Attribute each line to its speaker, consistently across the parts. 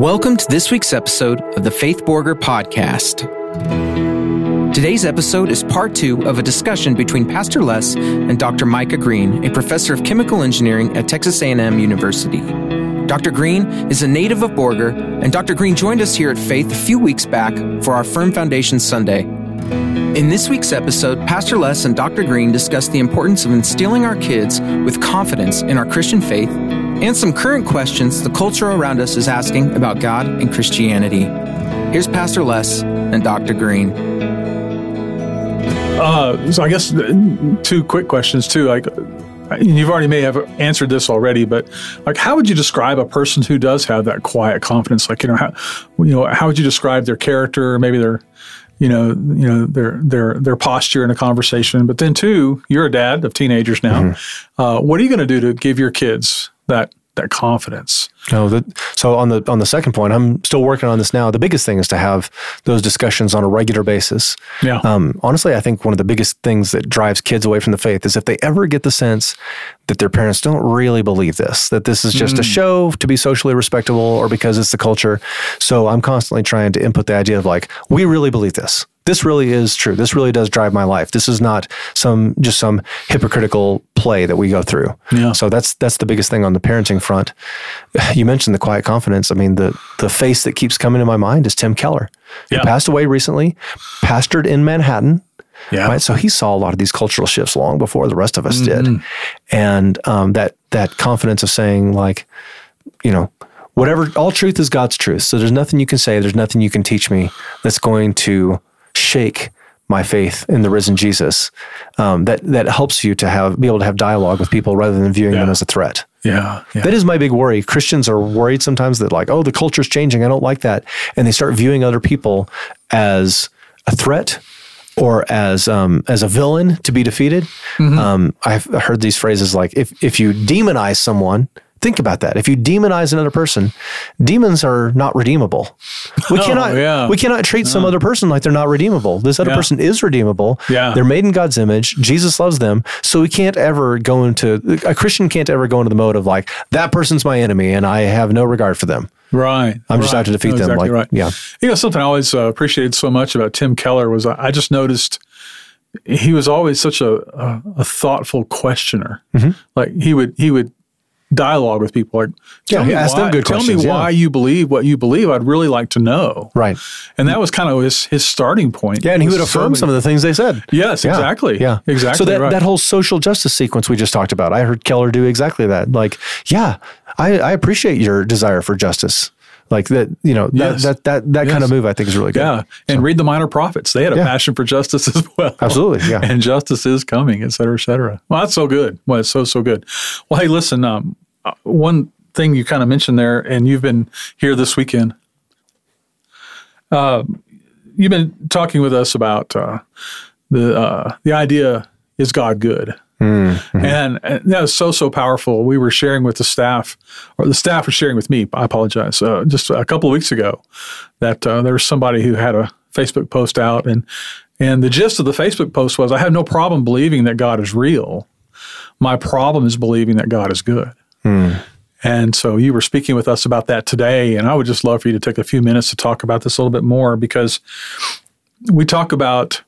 Speaker 1: Welcome to this week's episode of the Faith Borger podcast. Today's episode is part two of a discussion between Pastor Les and Dr. Micah Green, a professor of chemical engineering at Texas A&M University. Dr. Green is a native of Borger, and Dr. Green joined us here at Faith a few weeks back for our Firm Foundation Sunday. In this week's episode, Pastor Les and Dr. Green discuss the importance of instilling our kids with confidence in our Christian faith and some current questions the culture around us is asking about God and Christianity. Here's Pastor Les and Dr. Green.
Speaker 2: Uh, so I guess two quick questions too. Like you've already may have answered this already, but like how would you describe a person who does have that quiet confidence? Like you know how you know how would you describe their character, maybe their you know you know their their their posture in a conversation. But then two, you're a dad of teenagers now. Mm-hmm. Uh, what are you going to do to give your kids that that confidence.
Speaker 3: No, the, so on the on the second point, I'm still working on this now. The biggest thing is to have those discussions on a regular basis.
Speaker 2: Yeah.
Speaker 3: Um, honestly, I think one of the biggest things that drives kids away from the faith is if they ever get the sense that their parents don't really believe this, that this is just mm. a show to be socially respectable or because it's the culture. So I'm constantly trying to input the idea of like, we really believe this this really is true. This really does drive my life. This is not some just some hypocritical play that we go through.
Speaker 2: Yeah.
Speaker 3: So that's that's the biggest thing on the parenting front. You mentioned the quiet confidence. I mean, the the face that keeps coming to my mind is Tim Keller. He yeah. passed away recently, pastored in Manhattan.
Speaker 2: Yeah.
Speaker 3: Right. So he saw a lot of these cultural shifts long before the rest of us mm-hmm. did, and um, that that confidence of saying like, you know, whatever all truth is God's truth. So there's nothing you can say, there's nothing you can teach me that's going to shake my faith in the risen Jesus. Um, that that helps you to have be able to have dialogue with people rather than viewing yeah. them as a threat.
Speaker 2: Yeah,
Speaker 3: yeah, that is my big worry. Christians are worried sometimes that like, oh, the culture's changing. I don't like that, and they start viewing other people as a threat or as um, as a villain to be defeated. Mm-hmm. Um, I've heard these phrases like, if if you demonize someone Think about that. If you demonize another person, demons are not redeemable. We oh, cannot yeah. we cannot treat some other person like they're not redeemable. This other yeah. person is redeemable.
Speaker 2: Yeah.
Speaker 3: They're made in God's image. Jesus loves them. So we can't ever go into a Christian can't ever go into the mode of like that person's my enemy and I have no regard for them.
Speaker 2: Right.
Speaker 3: I'm just
Speaker 2: right.
Speaker 3: out to defeat
Speaker 2: no,
Speaker 3: them.
Speaker 2: Exactly
Speaker 3: like,
Speaker 2: right.
Speaker 3: Yeah.
Speaker 2: You know, something I always uh, appreciated so much about Tim Keller was I just noticed he was always such a, a, a thoughtful questioner. Mm-hmm. Like he would he would dialogue with people. Like,
Speaker 3: tell yeah, me ask why, them good
Speaker 2: tell
Speaker 3: questions.
Speaker 2: me yeah. why you believe what you believe. I'd really like to know.
Speaker 3: Right.
Speaker 2: And that was kind of his, his starting point.
Speaker 3: Yeah, and he would affirm so some of the things they said.
Speaker 2: Yes,
Speaker 3: yeah.
Speaker 2: exactly.
Speaker 3: Yeah,
Speaker 2: exactly.
Speaker 3: So that,
Speaker 2: right.
Speaker 3: that whole social justice sequence we just talked about, I heard Keller do exactly that. Like, yeah, I, I appreciate your desire for justice like that you know that yes. that that, that yes. kind of move i think is really good
Speaker 2: yeah and so. read the minor prophets they had a yeah. passion for justice as well
Speaker 3: absolutely yeah
Speaker 2: and justice is coming et cetera et cetera well that's so good well it's so so good well hey listen um, uh, one thing you kind of mentioned there, and you've been here this weekend. Uh, you've been talking with us about uh, the uh, the idea is God good, mm-hmm. and, and, that was so so powerful. We were sharing with the staff, or the staff was sharing with me. I apologize. Uh, just a couple of weeks ago, that uh, there was somebody who had a Facebook post out, and and the gist of the Facebook post was, I have no problem believing that God is real. My problem is believing that God is good. Mm. And so you were speaking with us about that today, and I would just love for you to take a few minutes to talk about this a little bit more because we talk about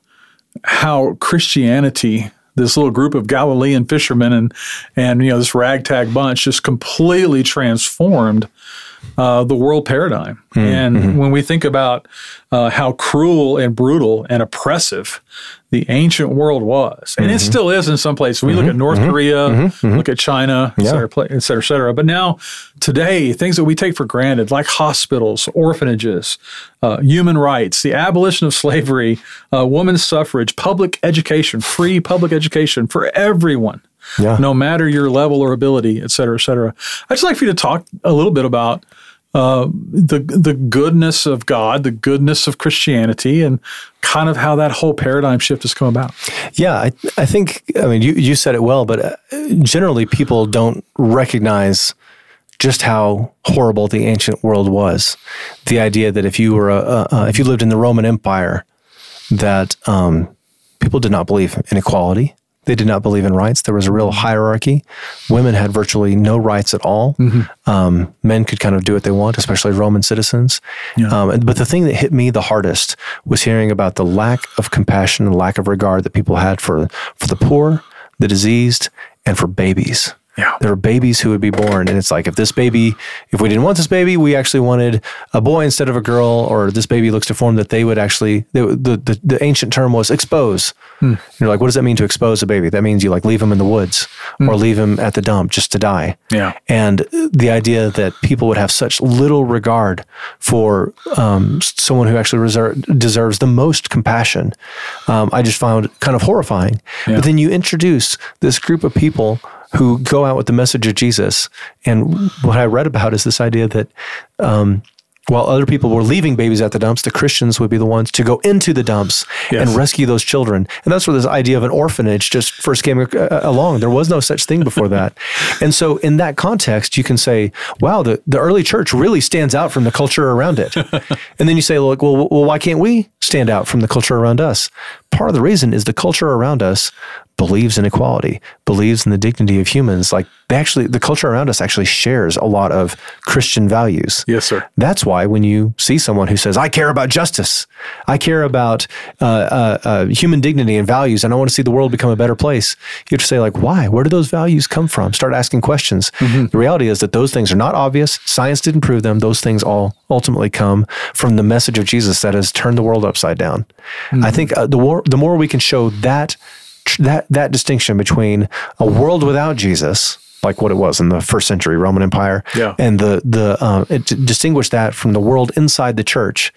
Speaker 2: how Christianity, this little group of Galilean fishermen and and you know this ragtag bunch, just completely transformed uh, the world paradigm. Mm-hmm. And hmm. when we think about uh, how cruel and brutal and oppressive the ancient world was, and mm-hmm. it still is in some places. We mm-hmm. look at North mm-hmm. Korea, mm-hmm. Mm-hmm. look at China, et cetera, et cetera, et cetera. But now, today, things that we take for granted, like hospitals, orphanages, uh, human rights, the abolition of slavery, uh, women's suffrage, public education, free public education for everyone yeah. no matter your level or ability, et cetera, et cetera. I'd just like for you to talk a little bit about uh, the the goodness of God, the goodness of Christianity, and kind of how that whole paradigm shift has come about.
Speaker 3: Yeah, I, I think I mean you you said it well, but uh, generally people don't recognize just how horrible the ancient world was. The idea that if you were a, a if you lived in the Roman Empire, that um, people did not believe in equality They did not believe in rights. There was a real hierarchy. Women had virtually no rights at all. Um, men could kind of do what they want, especially Roman citizens. Um, but the thing that hit me the hardest was hearing about the lack of compassion, and lack of regard that people had for for the poor, the diseased, and for babies.
Speaker 2: Yeah.
Speaker 3: There were babies who would be born, and it's like if this baby, if we didn't want this baby, we actually wanted a boy instead of a girl, or this baby looks deformed, that they would actually, they, the, the, the ancient term was expose. You're like, what does that mean to expose a baby? That means you like leave him in the woods or leave him at the dump just to die.
Speaker 2: Yeah.
Speaker 3: And the idea that people would have such little regard for um, someone who actually reserve, deserves the most compassion, um, I just found kind of horrifying. But then you introduce this group of people who go out with the message of Jesus. And what I read about is this idea that um, while other people were leaving babies at the dumps, the Christians would be the ones to go into the dumps
Speaker 2: Yes.
Speaker 3: and rescue those children. And that's where this idea of an orphanage just first came uh, along. There was no such thing before that. And so, in that context, you can say, wow, the, the early church really stands out from the culture around it. and then you say, look, well, well, why can't we stand out from the culture around us? Part of the reason is the culture around us believes in equality, believes in the dignity of humans. Like they actually, the culture around us actually shares a lot of Christian values.
Speaker 2: Yes, sir.
Speaker 3: That's why when you see someone who says, I care about justice, I care about uh, uh, uh, human dignity and values, and I want to see the world become a better place, you have to say, like, why? Where do those values come from? Start asking questions. The reality is that those things are not obvious. Science didn't prove them. Those things all ultimately come from the message of Jesus that has turned the world upside down. I think uh, the, more, the more we can show that, that, that distinction between a world without Jesus, like what it was in the first century Roman Empire,
Speaker 2: Yeah.
Speaker 3: and the the uh, it, to distinguish that from the world inside the church.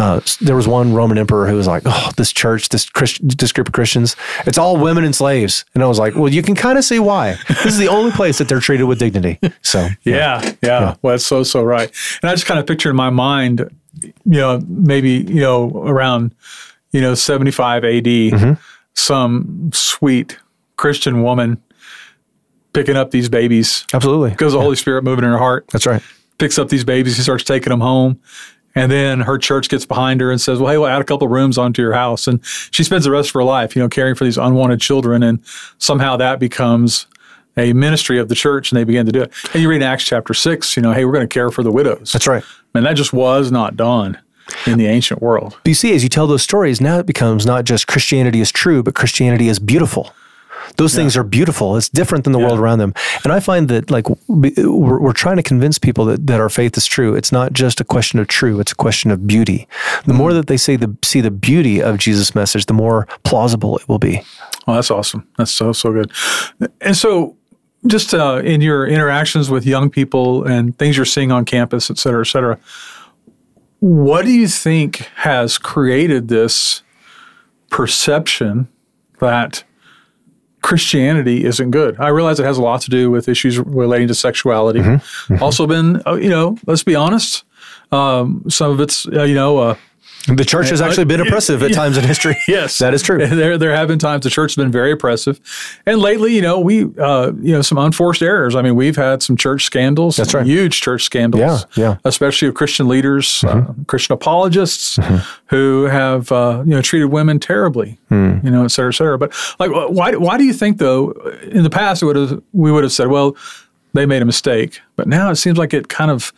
Speaker 3: Uh, there was one Roman emperor who was like, "Oh, this church, this Christ, this group of Christians, it's all women and slaves." And I was like, "Well, you can kind of see why. This is the only place that they're treated with dignity." So,
Speaker 2: Yeah, yeah. Well, that's so so right. And I just kind of picture in my mind, you know, maybe you know around you know seventy five A.D.
Speaker 3: Mm-hmm.
Speaker 2: Some sweet Christian woman picking up these babies
Speaker 3: absolutely,
Speaker 2: because the Holy Spirit moving in her heart
Speaker 3: that's right.
Speaker 2: picks up these babies. He starts taking them home. And then her church gets behind her and says, Well, hey, we'll add a couple rooms onto your house. And she spends the rest of her life, you know, caring for these unwanted children. And somehow that becomes a ministry of the church and they begin to do it. And you read in Acts chapter six, you know, hey, we're going to care for the widows.
Speaker 3: That's right.
Speaker 2: And that just was not done in the ancient world.
Speaker 3: But you see, as you tell those stories, now it becomes not just Christianity is true, but Christianity is beautiful. Those things are beautiful. It's different than the world around them. And I find that like we- we're, we're trying to convince people that, that our faith is true. It's not just a question of true, it's a question of beauty. The more that they say the, see the beauty of Jesus' message, the more plausible it will be.
Speaker 2: Oh, that's awesome. That's so so good. And so, just uh, in your interactions with young people and things you're seeing on campus, et cetera, et cetera, what do you think has created this perception that Christianity isn't good? I realize it has a lot to do with issues relating to sexuality. Also, been uh, you know, let's be honest, um, some of it's uh, you know. Uh,
Speaker 3: The church has actually been oppressive at times in history.
Speaker 2: Yes,
Speaker 3: that is true.
Speaker 2: There, there have been times the church has been very oppressive, and lately, you know, we, uh, you know, some unforced errors. I mean, we've had some church scandals.
Speaker 3: That's right.
Speaker 2: Huge church scandals.
Speaker 3: Yeah, yeah. Mm-hmm.
Speaker 2: Especially of Christian leaders, uh, Christian apologists, who have uh, you know treated women terribly.
Speaker 3: Hmm.
Speaker 2: You know, et cetera, et cetera. But like, why? Why do you think though? In the past, it would have we would have said, well, they made a mistake, but now it seems like it kind of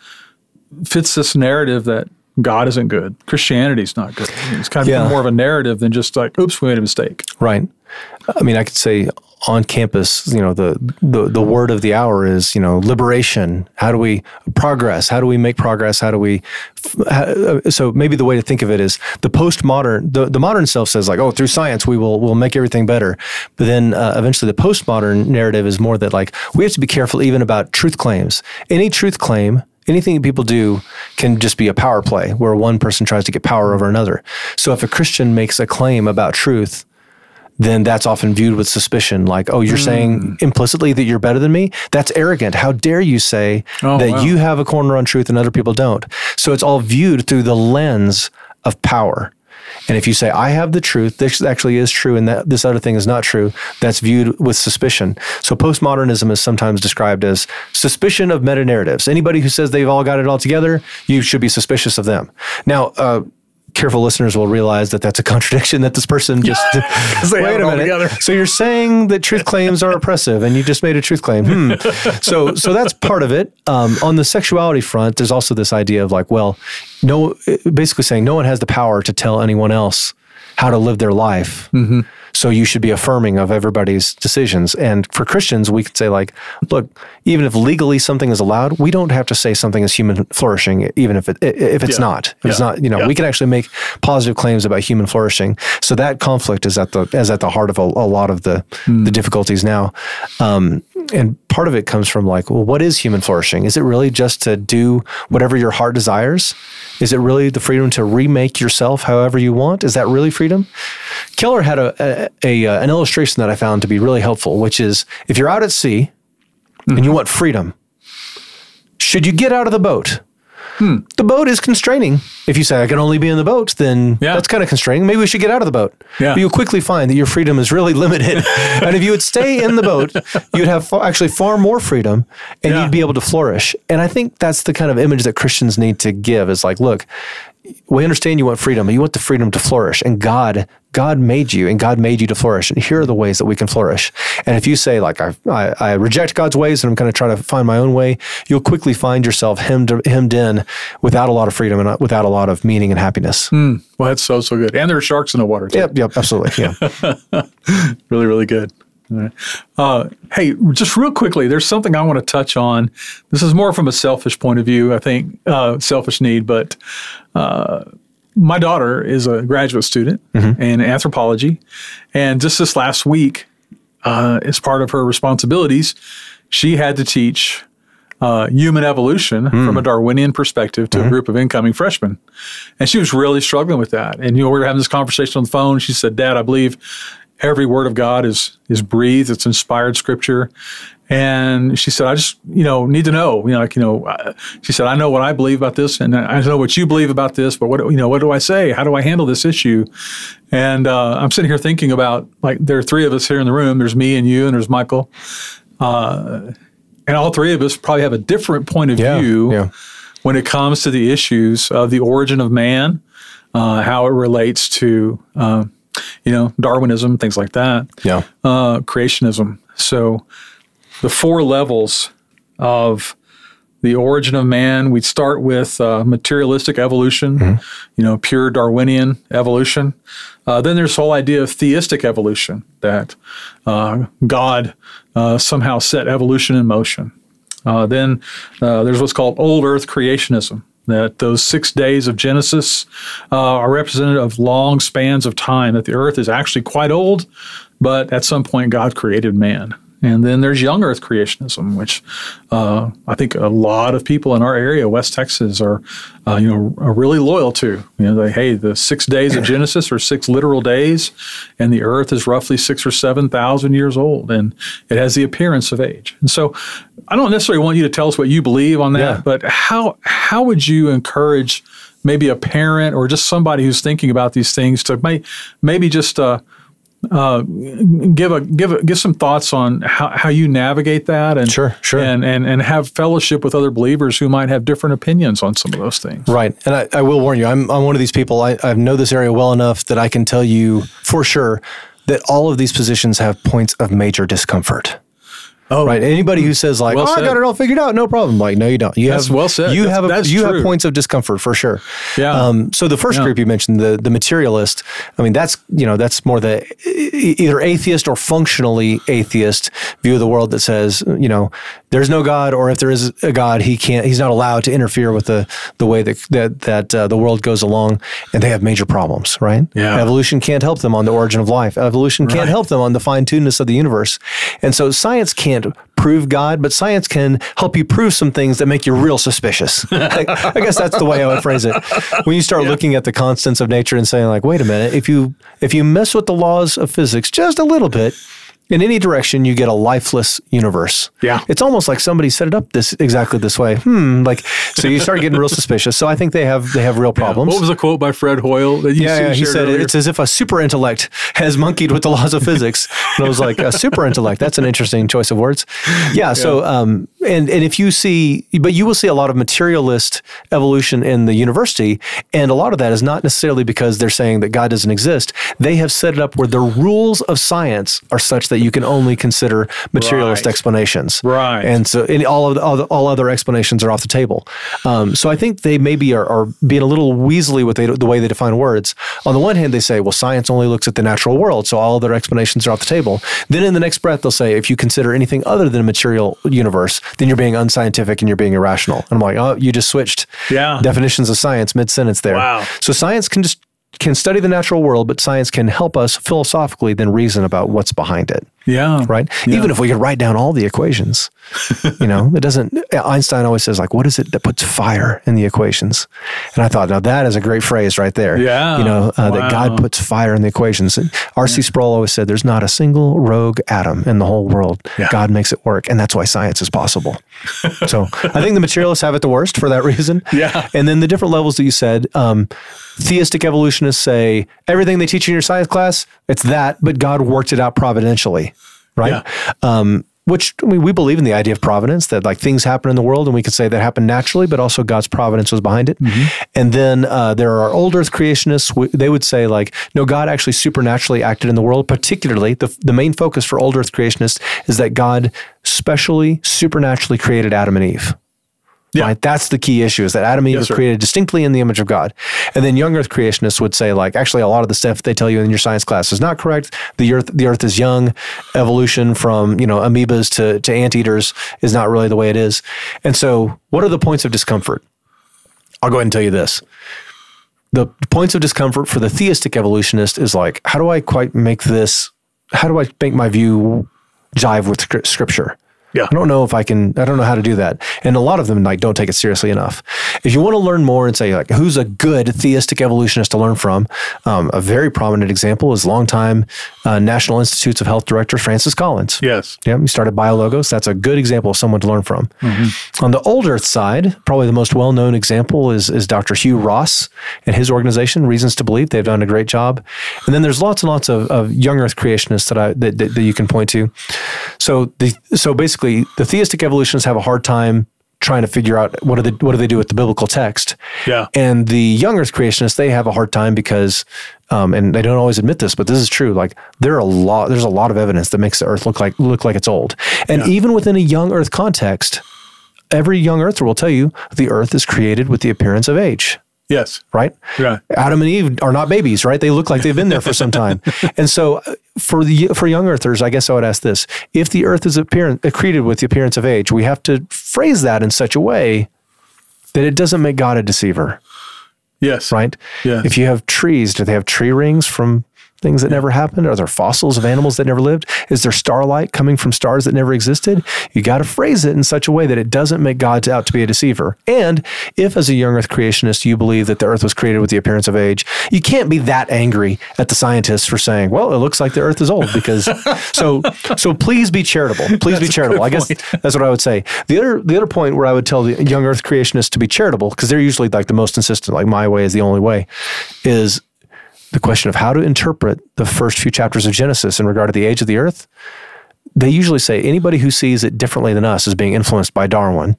Speaker 2: fits this narrative that. God isn't good. Christianity's not good. It's kind of
Speaker 3: Yeah.
Speaker 2: more of a narrative than just like, oops, we made a mistake.
Speaker 3: Right. I mean, I could say on campus, you know, the, the the word of the hour is, you know, liberation. How do we progress? How do we make progress? How do we? How, uh, so maybe the way to think of it is the postmodern. The, the modern self says like, oh, through science we will we'll make everything better. But then uh, eventually the postmodern narrative is more that like we have to be careful even about truth claims. Any truth claim anything that people do can just be a power play where one person tries to get power over another. So if a Christian makes a claim about truth, then that's often viewed with suspicion like, oh, you're
Speaker 2: Hmm.
Speaker 3: saying implicitly that you're better than me? That's arrogant. How dare you say
Speaker 2: Oh,
Speaker 3: that
Speaker 2: wow.
Speaker 3: you have a corner on truth and other people don't? So it's all viewed through the lens of power. And if you say, I have the truth, this actually is true, and that this other thing is not true, that's viewed with suspicion. So postmodernism is sometimes described as suspicion of meta narratives. Anybody who says they've all got it all together, you should be suspicious of them. Now, uh, careful listeners will realize that that's a contradiction that this person just wait a minute. So you're saying that truth claims are oppressive, and you just made a truth claim. Hmm. So so that's part of it. Um, on the sexuality front, there's also this idea of like, well, no, basically saying no one has the power to tell anyone else how to live their life.
Speaker 2: Mm-hmm.
Speaker 3: So you should be affirming of everybody's decisions. And for Christians, we could say like, look, even if legally something is allowed, we don't have to say something is human flourishing, even if it if it's
Speaker 2: Yeah.
Speaker 3: not. If it's not, you know,
Speaker 2: Yeah.
Speaker 3: we can actually make positive claims about human flourishing. So that conflict is at the is at the heart of a, a lot of the
Speaker 2: Hmm.
Speaker 3: the difficulties now. Um, and part of it comes from like, well, what is human flourishing? Is it really just to do whatever your heart desires? Is it really the freedom to remake yourself however you want? Is that really freedom? Keller had a, a, a uh, an illustration that I found to be really helpful, which is if you're out at sea and
Speaker 2: Mm-hmm.
Speaker 3: you want freedom, should you get out of the boat? Hmm. The boat is constraining. If you say I can only be in the boat, then
Speaker 2: Yeah.
Speaker 3: that's kind of constraining. Maybe we should get out of the boat.
Speaker 2: Yeah.
Speaker 3: But you'll quickly find that your freedom is really limited. and if you would stay in the boat, you'd have far, actually far more freedom, and
Speaker 2: Yeah.
Speaker 3: you'd be able to flourish. And I think that's the kind of image that Christians need to give. Is like, look, we understand you want freedom, but you want the freedom to flourish. And God, God made you, and God made you to flourish. And here are the ways that we can flourish. And if you say, like, I, I, I reject God's ways and I'm kind of trying to find my own way, you'll quickly find yourself hemmed, hemmed in without a lot of freedom and without a lot of meaning and happiness. Hmm.
Speaker 2: Well, that's so so good. And there are sharks in the water too.
Speaker 3: Yep, yep, absolutely. Yeah.
Speaker 2: really, really good. Right. Uh, hey, just real quickly, there's something I want to touch on. This is more from a selfish point of view, I think, uh, selfish need, but uh, my daughter is a graduate student in anthropology. And just this last week, uh, as part of her responsibilities, she had to teach uh, human evolution from a Darwinian perspective to a group of incoming freshmen. And she was really struggling with that. And, you know, we were having this conversation on the phone. She said, Dad, I believe every word of God is, is breathed, it's inspired scripture. And she said, I just, you know, need to know, you know, like, you know, uh, she said, I know what I believe about this and I know what you believe about this, but what, you know, what do I say? How do I handle this issue? And uh, I'm sitting here thinking about, like, there are three of us here in the room. There's me and you and there's Michael. Uh, and all three of us probably have a different point of
Speaker 3: Yeah,
Speaker 2: view
Speaker 3: yeah.
Speaker 2: when it comes to the issues of the origin of man, uh, how it relates to, uh, you know, Darwinism, things like that,
Speaker 3: Yeah.
Speaker 2: uh, creationism. So the four levels of the origin of man, We'd start with uh, materialistic evolution, you know, pure Darwinian evolution. Uh, then there's the whole idea of theistic evolution, that uh, God uh, somehow set evolution in motion. Uh, then uh, there's what's called old earth creationism, that those six days of Genesis uh, are representative of long spans of time, that the earth is actually quite old, but at some point God created man. And then there's young earth creationism, which uh, I think a lot of people in our area, West Texas, are uh, you know are really loyal to. You know, they hey, the six days of Genesis are six literal days, and the earth is roughly six or seven thousand years old, and it has the appearance of age. And so, I don't necessarily want you to tell us what you believe on that,
Speaker 3: Yeah.
Speaker 2: but how how would you encourage maybe a parent or just somebody who's thinking about these things to may, maybe just uh, uh, give a give a, give some thoughts on how, how you navigate that and
Speaker 3: Sure, sure.
Speaker 2: and, and and have fellowship with other believers who might have different opinions on some of those things.
Speaker 3: Right. And I, I will warn you, I'm, I'm one of these people, I, I know this area well enough that I can tell you for sure that all of these positions have points of major discomfort.
Speaker 2: Oh,
Speaker 3: Right. Anybody who says like,
Speaker 2: Well
Speaker 3: "Oh, I got it all figured out, no problem," like, no, you don't. You
Speaker 2: That's
Speaker 3: have
Speaker 2: well said.
Speaker 3: You
Speaker 2: That's-
Speaker 3: have a, you
Speaker 2: true.
Speaker 3: have points of discomfort for sure.
Speaker 2: Yeah.
Speaker 3: Um, so the first
Speaker 2: Yeah.
Speaker 3: group you mentioned, the the materialist. I mean, that's you know that's more the either atheist or functionally atheist view of the world that says you know there's no God, or if there is a God, he can't. He's not allowed to interfere with the the way that that that uh, the world goes along, and they have major problems. Right.
Speaker 2: Yeah.
Speaker 3: Evolution can't help them on the origin of life. Evolution can't help them on the fine tunedness of the universe. And so science can't prove God, but science can help you prove some things that make you real suspicious. I, guess that's the way I would phrase it. When you start looking at the constants of nature and saying like, wait a minute, if you if you mess with the laws of physics just a little bit, in any direction, you get a lifeless universe.
Speaker 2: Yeah.
Speaker 3: It's almost like somebody set it up this exactly this way. Hmm. Like so you start getting real suspicious. So I think they have they have real problems.
Speaker 2: What was the quote by Fred Hoyle that you
Speaker 3: Yeah, yeah, he said
Speaker 2: earlier?
Speaker 3: it's as if a super intellect has monkeyed with the laws of physics. And I was like, a super intellect. That's an interesting choice of words. Yeah. So, um, and and if you see, but you will see a lot of materialist evolution in the university, and a lot of that is not necessarily because they're saying that God doesn't exist. They have set it up where the rules of science are such that you can only consider materialist
Speaker 2: Right.
Speaker 3: explanations,
Speaker 2: Right.
Speaker 3: And so, and all of the, all, the, all other explanations are off the table. Um, so I think they maybe are, are being a little weaselly with they, the way they define words. On the one hand, they say, well, science only looks at the natural world, so all other explanations are off the table. Then in the next breath, they'll say, if you consider anything other than a material universe, then you're being unscientific and you're being irrational. And I'm like, oh, you just switched
Speaker 2: Yeah.
Speaker 3: definitions of science mid sentence there.
Speaker 2: Wow.
Speaker 3: So science can just can study the natural world, but science can help us philosophically then reason about what's behind it
Speaker 2: Yeah.
Speaker 3: right? Even if we could write down all the equations, you know, it doesn't. Einstein always says like, "What is it that puts fire in the equations?" And I thought, now that is a great phrase right there.
Speaker 2: Yeah.
Speaker 3: you know, uh, that God puts fire in the equations. R.C. Sproul always said, "There's not a single rogue atom in the whole world.
Speaker 2: Yeah.
Speaker 3: God makes it work, and that's why science is possible." so I think the materialists have it the worst for that reason.
Speaker 2: Yeah.
Speaker 3: and then the different levels that you said. Um, Theistic evolutionists say everything they teach in your science class, it's that, but God worked it out providentially right? Um, which I mean, we believe in the idea of providence that like things happen in the world and we could say that happened naturally, but also God's providence was behind it. And then uh, there are old earth creationists. They would say like, no, God actually supernaturally acted in the world. Particularly the, the main focus for old earth creationists is that God specially supernaturally created Adam and Eve.
Speaker 2: Yeah.
Speaker 3: Right? That's the key issue is that Adam and Eve
Speaker 2: Yes,
Speaker 3: created distinctly in the image of God. And then young earth creationists would say like actually a lot of the stuff they tell you in your science class is not correct. The earth the earth is young. Evolution from, you know, amoebas to to anteaters is not really the way it is. And so what are the points of discomfort? I'll go ahead and tell you this. The points of discomfort for the theistic evolutionist is like, how do I quite make this how do I make my view jive with scripture?
Speaker 2: Yeah.
Speaker 3: I don't know if I can, I don't know how to do that. And a lot of them like don't take it seriously enough. If you want to learn more and say like, who's a good theistic evolutionist to learn from? Um, a very prominent example is longtime uh, National Institutes of Health Director Francis Collins.
Speaker 2: Yes.
Speaker 3: Yeah, he started BioLogos. That's a good example of someone to learn from. On the old Earth side, probably the most well-known example is is Dr. Hugh Ross and his organization, Reasons to Believe. They've done a great job. And then there's lots and lots of, of young Earth creationists that I that, that, that you can point to. So the so basically, the theistic evolutionists have a hard time trying to figure out what do they what do they do with the biblical text.
Speaker 2: Yeah.
Speaker 3: And the young Earth creationists, they have a hard time because, um, and they don't always admit this, but this is true. Like there are a lot, there's a lot of evidence that makes the Earth look like look like it's old. And even within a young Earth context, every young Earther will tell you the Earth is created with the appearance of age.
Speaker 2: Yes.
Speaker 3: Right?
Speaker 2: Yeah.
Speaker 3: Adam and Eve are not babies, right? They look like they've been there for some time. and so, uh, for the for young Earthers, I guess I would ask this: If the Earth is appearance, created with the appearance of age, we have to phrase that in such a way that it doesn't make God a deceiver
Speaker 2: Yes.
Speaker 3: right?
Speaker 2: Yeah.
Speaker 3: If you have trees, do they have tree rings from things that never happened? Are there fossils of animals that never lived? Is there starlight coming from stars that never existed? You got to phrase it in such a way that it doesn't make God out to be a deceiver. And if, as a young Earth creationist, you believe that the Earth was created with the appearance of age, you can't be that angry at the scientists for saying, "Well, it looks like the Earth is old." Because so, so please be charitable. Please be charitable. I guess that's what I would say. The other, the other point where I would tell the young Earth creationists to be charitable, because they're usually like the most insistent, like my way is the only way, is the question of how to interpret the first few chapters of Genesis in regard to the age of the earth. They usually say anybody who sees it differently than us is being influenced by Darwin.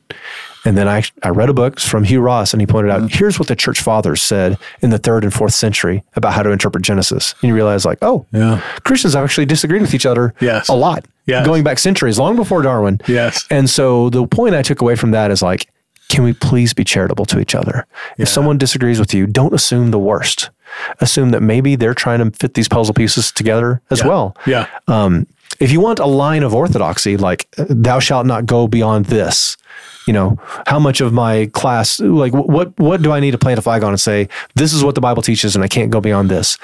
Speaker 3: And then I, I read a book from Hugh Ross, and he pointed out mm-hmm. here's what the church fathers said in the third and fourth century about how to interpret Genesis. And you realize, like, oh,
Speaker 2: Yeah.
Speaker 3: Christians actually disagreed with each other
Speaker 2: Yes.
Speaker 3: a lot,
Speaker 2: Yes.
Speaker 3: going back centuries, long before Darwin.
Speaker 2: Yes.
Speaker 3: And so the point I took away from that is like, can we please be charitable to each other? If someone disagrees with you, don't assume the worst. Assume that maybe they're trying to fit these puzzle pieces together as
Speaker 2: Yeah.
Speaker 3: well.
Speaker 2: Yeah.
Speaker 3: Um, if you want a line of orthodoxy, like "Thou shalt not go beyond this," you know, how much of my class, like, what what do I need to plant a flag on and say this is what the Bible teaches, and I can't go beyond this?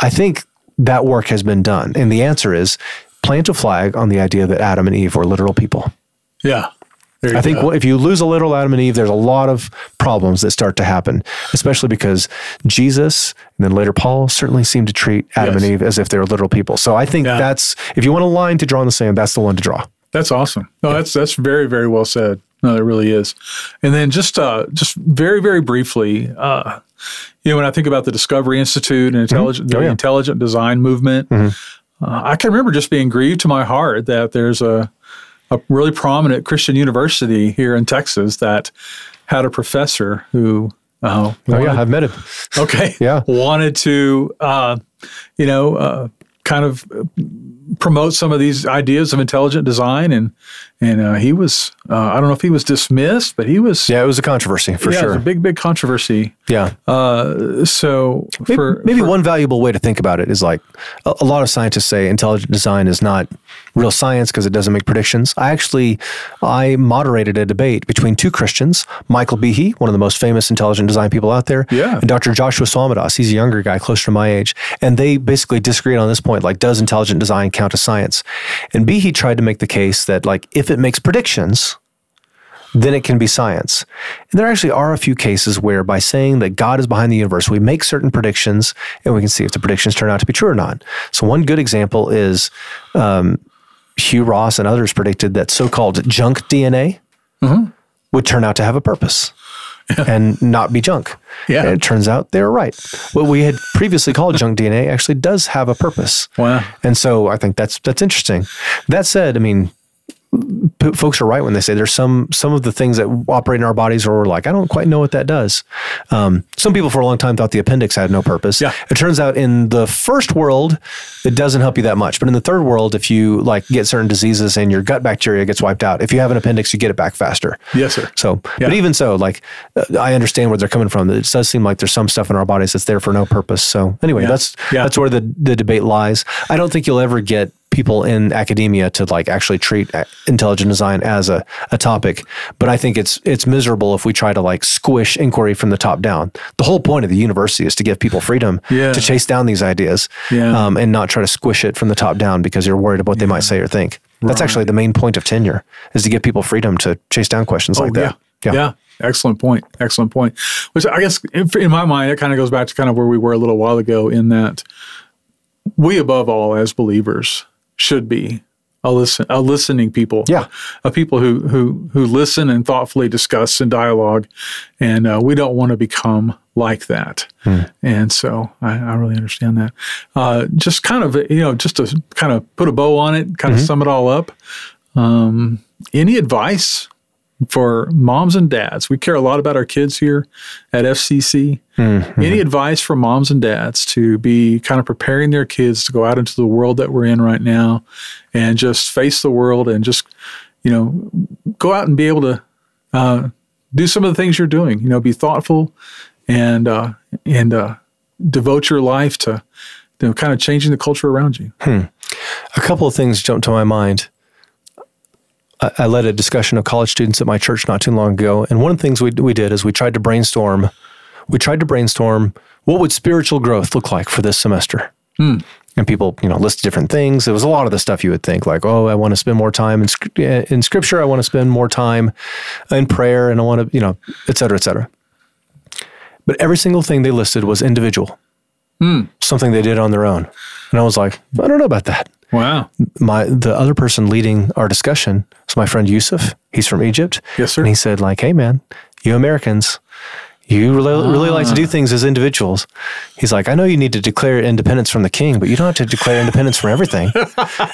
Speaker 3: I think that work has been done, and the answer is plant a flag on the idea that Adam and Eve were literal people.
Speaker 2: Yeah.
Speaker 3: I think
Speaker 2: go.
Speaker 3: if you lose a little Adam and Eve, there's a lot of problems that start to happen, especially because Jesus and then later Paul certainly seemed to treat Adam
Speaker 2: Yes.
Speaker 3: and Eve as if they were literal people. So I think
Speaker 2: Yeah.
Speaker 3: that's, if you want a line to draw in the sand, that's the one to draw.
Speaker 2: That's awesome. No, that's that's very very well said. No, that really is. And then just uh, just very very briefly, uh, you know, when I think about the Discovery Institute and intelligent
Speaker 3: Oh,
Speaker 2: the
Speaker 3: yeah.
Speaker 2: intelligent design movement, uh, I can remember just being grieved to my heart that there's a a really prominent Christian university here in Texas that had a professor who. Uh,
Speaker 3: Oh yeah, I've met him.
Speaker 2: okay.
Speaker 3: Yeah.
Speaker 2: Wanted to, uh, you know, uh, kind of promote some of these ideas of intelligent design, and and uh, he was, uh, I don't know if he was dismissed, but he was.
Speaker 3: Yeah, it was a controversy for
Speaker 2: yeah, it was
Speaker 3: sure.
Speaker 2: a big, big controversy.
Speaker 3: yeah.
Speaker 2: Uh, so
Speaker 3: Maybe,
Speaker 2: for
Speaker 3: maybe
Speaker 2: for-
Speaker 3: one valuable way to think about it is like a, a lot of scientists say intelligent design is not real science because it doesn't make predictions. I actually I moderated a debate between two Christians, Michael Behe, one of the most famous intelligent design people out there,
Speaker 2: Yeah.
Speaker 3: and Dr. Joshua Swamidass. He's a younger guy, closer to my age, and they basically disagreed on this point: like, does intelligent design count as science? And Behe tried to make the case that like if it makes predictions, then it can be science. And there actually are a few cases where by saying that God is behind the universe, we make certain predictions and we can see if the predictions turn out to be true or not. So, one good example is um, Hugh Ross and others predicted that so called junk DNA would turn out to have a purpose. and not be junk.
Speaker 2: Yeah.
Speaker 3: And it turns out they were right. What we had previously called junk DNA actually does have a purpose.
Speaker 2: Wow.
Speaker 3: And so I think that's that's interesting. That said, I mean, p- folks are right when they say there's some some of the things that operate in our bodies where we're like, I don't quite know what that does. Um, some people for a long time thought the appendix had no purpose.
Speaker 2: Yeah.
Speaker 3: It turns out in the first world, it doesn't help you that much. But in the third world, if you like get certain diseases and your gut bacteria gets wiped out, if you have an appendix, you get it back faster.
Speaker 2: Yes, sir.
Speaker 3: So,
Speaker 2: Yeah.
Speaker 3: but even so, like uh, I understand where they're coming from. It does seem like there's some stuff in our bodies that's there for no purpose. So anyway,
Speaker 2: Yeah.
Speaker 3: that's
Speaker 2: Yeah.
Speaker 3: that's where the the debate lies. I don't think you'll ever get people in academia to like actually treat uh, intelligent design as a, a topic, but I think it's it's miserable if we try to like squish inquiry from the top down. The whole point of the university is to give people freedom
Speaker 2: Yeah.
Speaker 3: to chase down these ideas,
Speaker 2: Yeah.
Speaker 3: um, and not try to squish it from the top down because you're worried about what they might say or think. That's actually the main point of tenure is to give people freedom to chase down questions like that.
Speaker 2: Oh, Yeah. yeah. Excellent point. Excellent point. Which I guess in, in my mind, it kind of goes back to kind of where we were a little while ago in that we, above all, as believers, should be a listen, a listening people.
Speaker 3: Yeah.
Speaker 2: a people who who who listen and thoughtfully discuss and dialogue, and uh, we don't want to become like that. And so I, I really understand that. Uh, just kind of you know, just to kind of put a bow on it, kind of sum it all up. Um, any advice for moms and dads? We care a lot about our kids here at FCC. Any advice for moms and dads to be kind of preparing their kids to go out into the world that we're in right now and just face the world and just, you know, go out and be able to uh, do some of the things you're doing. You know, be thoughtful and uh, and uh, devote your life to, you know, kind of changing the culture around you.
Speaker 3: A couple of things jumped to my mind. I, led a discussion of college students at my church not too long ago, and one of the things we we did is we tried to brainstorm. We tried to brainstorm what would spiritual growth look like for this semester. And people, you know, listed different things. It was a lot of the stuff you would think, like, oh, I want to spend more time in uh, in scripture. I want to spend more time in prayer, and I want to, you know, et cetera, et cetera. But every single thing they listed was individual, something they did on their own. And I was like, I don't know about that
Speaker 2: Wow.
Speaker 3: my the other person leading our discussion was my friend Yusuf. He's from Egypt.
Speaker 2: Yes, sir.
Speaker 3: And he said, like, hey man, you Americans, you really, really like to do ah. things as individuals. He's like, I know you need to declare independence from the king, but you don't have to declare independence from everything.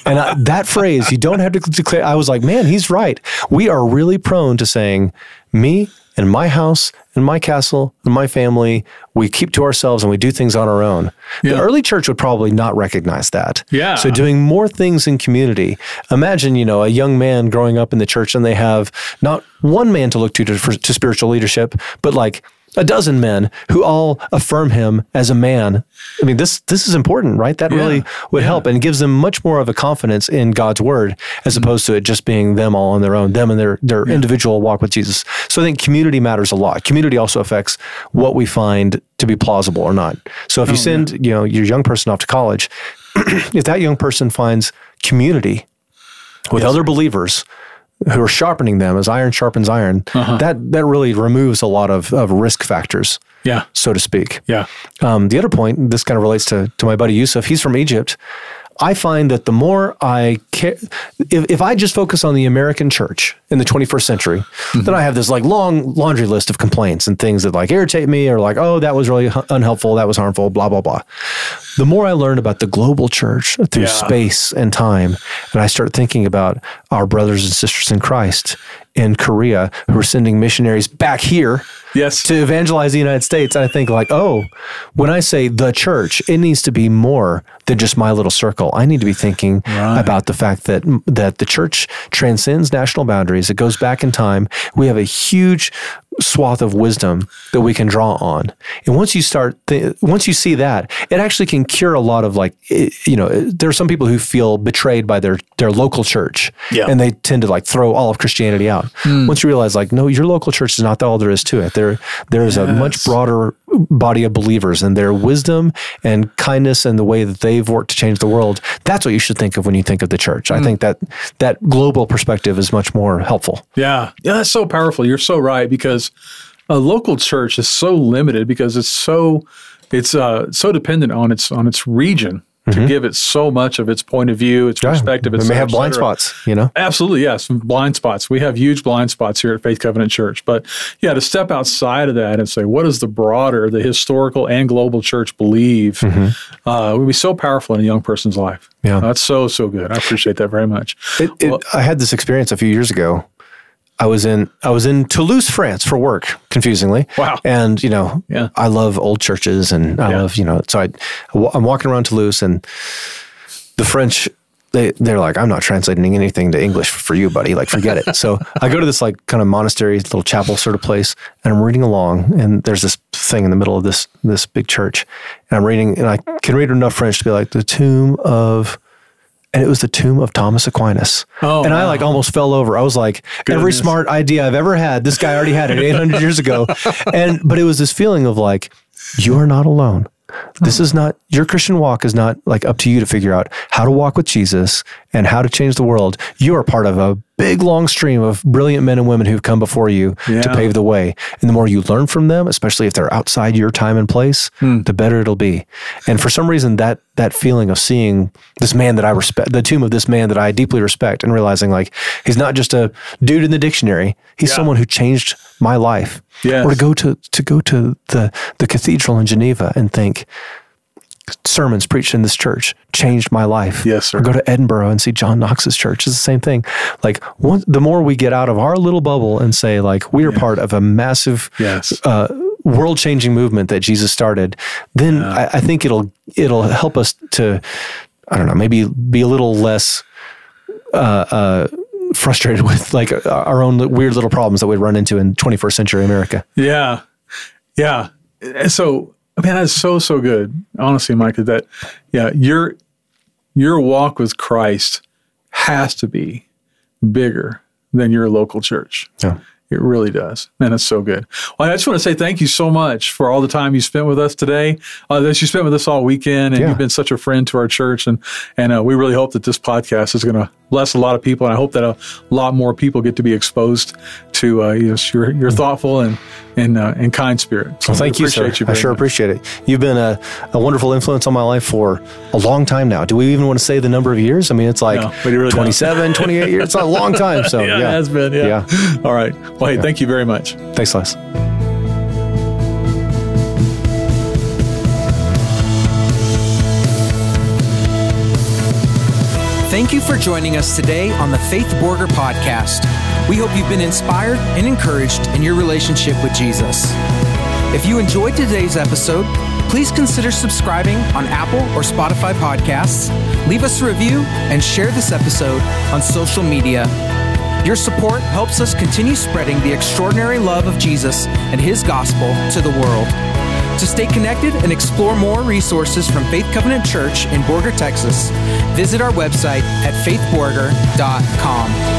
Speaker 3: and I, that phrase, you don't have to declare. I was like, man, he's right. We are really prone to saying, me and my house and my castle and my family, we keep to ourselves and we do things on our own. The early church would probably not recognize that.
Speaker 2: Yeah.
Speaker 3: So doing more things in community. Imagine, you know, a young man growing up in the church and they have not one man to look to to, for, to spiritual leadership, but like a dozen men who all affirm him as a man. I mean, this this is important, right? That really would help and gives them much more of a confidence in God's word as mm-hmm. opposed to it just being them all on their own, them and their their individual walk with Jesus. So I think community matters a lot. Community also affects what we find to be plausible or not. So if you oh, send, you know, your young person off to college, if that young person finds community with other believers who are sharpening them as iron sharpens iron, that that really removes a lot of, of risk factors,
Speaker 2: Yeah.
Speaker 3: so to speak.
Speaker 2: Yeah.
Speaker 3: Um, the other point, this kind of relates to, to my buddy Yusuf. He's from Egypt. I find that the more I care, if, if I just focus on the American church in the 21st century, mm-hmm. then I have this like long laundry list of complaints and things that like irritate me or like, oh, that was really unhelpful, that was harmful, blah, blah, blah. The more I learn about the global church through yeah. space and time, and I start thinking about our brothers and sisters in Christ in Korea who are sending missionaries back here
Speaker 2: yes.
Speaker 3: to evangelize the United States. And I think like, oh, when I say the church, it needs to be more than just my little circle. I need to be thinking right. about the fact that that the church transcends national boundaries. It goes back in time. We have a huge swath of wisdom that we can draw on. And once you start, th- once you see that, it actually can cure a lot of like, you know, there are some people who feel betrayed by their their local church,
Speaker 2: yeah.
Speaker 3: and they tend to like throw all of Christianity out. Mm. Once you realize, like, no, your local church is not all there is to it. There, there is yes. a much broader body of believers, and their wisdom and kindness and the way that they've worked to change the world. That's what you should think of when you think of the church. Mm. I hmm. think that that global perspective is much more helpful.
Speaker 2: Yeah, yeah, that's so powerful. You're so right because a local church is so limited because it's so it's uh, so dependent on its on its region to mm-hmm. give it so much of its point of view, its perspective.
Speaker 3: It may have blind spots, you know.
Speaker 2: Absolutely, yes, blind spots. We have huge blind spots here at Faith Covenant Church. But yeah, to step outside of that and say, what does the broader, the historical and global church believe, mm-hmm. uh, would be so powerful in a young person's life.
Speaker 3: Yeah,
Speaker 2: that's so so good. I appreciate that very much.
Speaker 3: It, it, well, I had this experience a few years ago I was in I was in Toulouse, France for work. Confusingly,
Speaker 2: wow.
Speaker 3: And you know,
Speaker 2: yeah.
Speaker 3: I love old churches, and I yeah. love you know. So I, I'm walking around Toulouse, and the French they they're like, I'm not translating anything to English for you, buddy. Like, forget it. so I go to this like kind of monastery, little chapel sort of place, and I'm reading along, and there's this thing in the middle of this this big church, and I'm reading, and I can read enough French to be like the tomb of and it was the tomb of Thomas Aquinas.
Speaker 2: Oh,
Speaker 3: and wow. I like almost fell over. I was like, Goodness. every smart idea I've ever had, this guy already had it 800 years ago. And but it was this feeling of like, you are not alone. This is not your Christian walk is not like up to you to figure out how to walk with Jesus and how to change the world. You are part of a big long stream of brilliant men and women who've come before you yeah. to pave the way. And the more you learn from them, especially if they're outside your time and place, hmm. the better it'll be. And for some reason that that feeling of seeing this man that I respect, the tomb of this man that I deeply respect and realizing like he's not just a dude in the dictionary, he's yeah. someone who changed my life.
Speaker 2: Yes.
Speaker 3: Or to go to to go to the the cathedral in Geneva and think sermons preached in this church changed my life.
Speaker 2: Yes, sir.
Speaker 3: Or go to Edinburgh and see John Knox's church. It's the same thing. Like one, the more we get out of our little bubble and say like we are yeah. part of a massive,
Speaker 2: yes.
Speaker 3: Uh, world-changing movement that Jesus started, then yeah. I, I think it'll it'll help us to, I don't know, maybe be a little less. Uh, uh, frustrated with like our own weird little problems that we run into in 21st century America.
Speaker 2: Yeah. Yeah. So man, that's so so good. Honestly, Micah, that yeah, your your walk with Christ has to be bigger than your local church.
Speaker 3: Yeah.
Speaker 2: It really does. Man, it's so good. Well, I just want to say thank you so much for all the time you spent with us today. Uh, that you spent with us all weekend, and yeah. you've been such a friend to our church. And and uh, we really hope that this podcast is going to bless a lot of people, and I hope that a lot more people get to be exposed to uh, your your thoughtful and and uh, and kind spirit.
Speaker 3: So well, thank you, sir. You I sure much. appreciate it. You've been a, a wonderful influence on my life for a long time now. Do we even want to say the number of years? I mean, it's like no, really 27, 28 years. It's a long time. So
Speaker 2: yeah, yeah, it has been. Yeah. yeah. All right. Well, hey, yeah. thank you very much.
Speaker 3: Thanks, Les.
Speaker 1: Thank you for joining us today on the Faith Borger podcast. We hope you've been inspired and encouraged in your relationship with Jesus. If you enjoyed today's episode, please consider subscribing on Apple or Spotify podcasts, leave us a review, and share this episode on social media. Your support helps us continue spreading the extraordinary love of Jesus and his gospel to the world. To stay connected and explore more resources from Faith Covenant Church in Borger, Texas, visit our website at faithborger.com.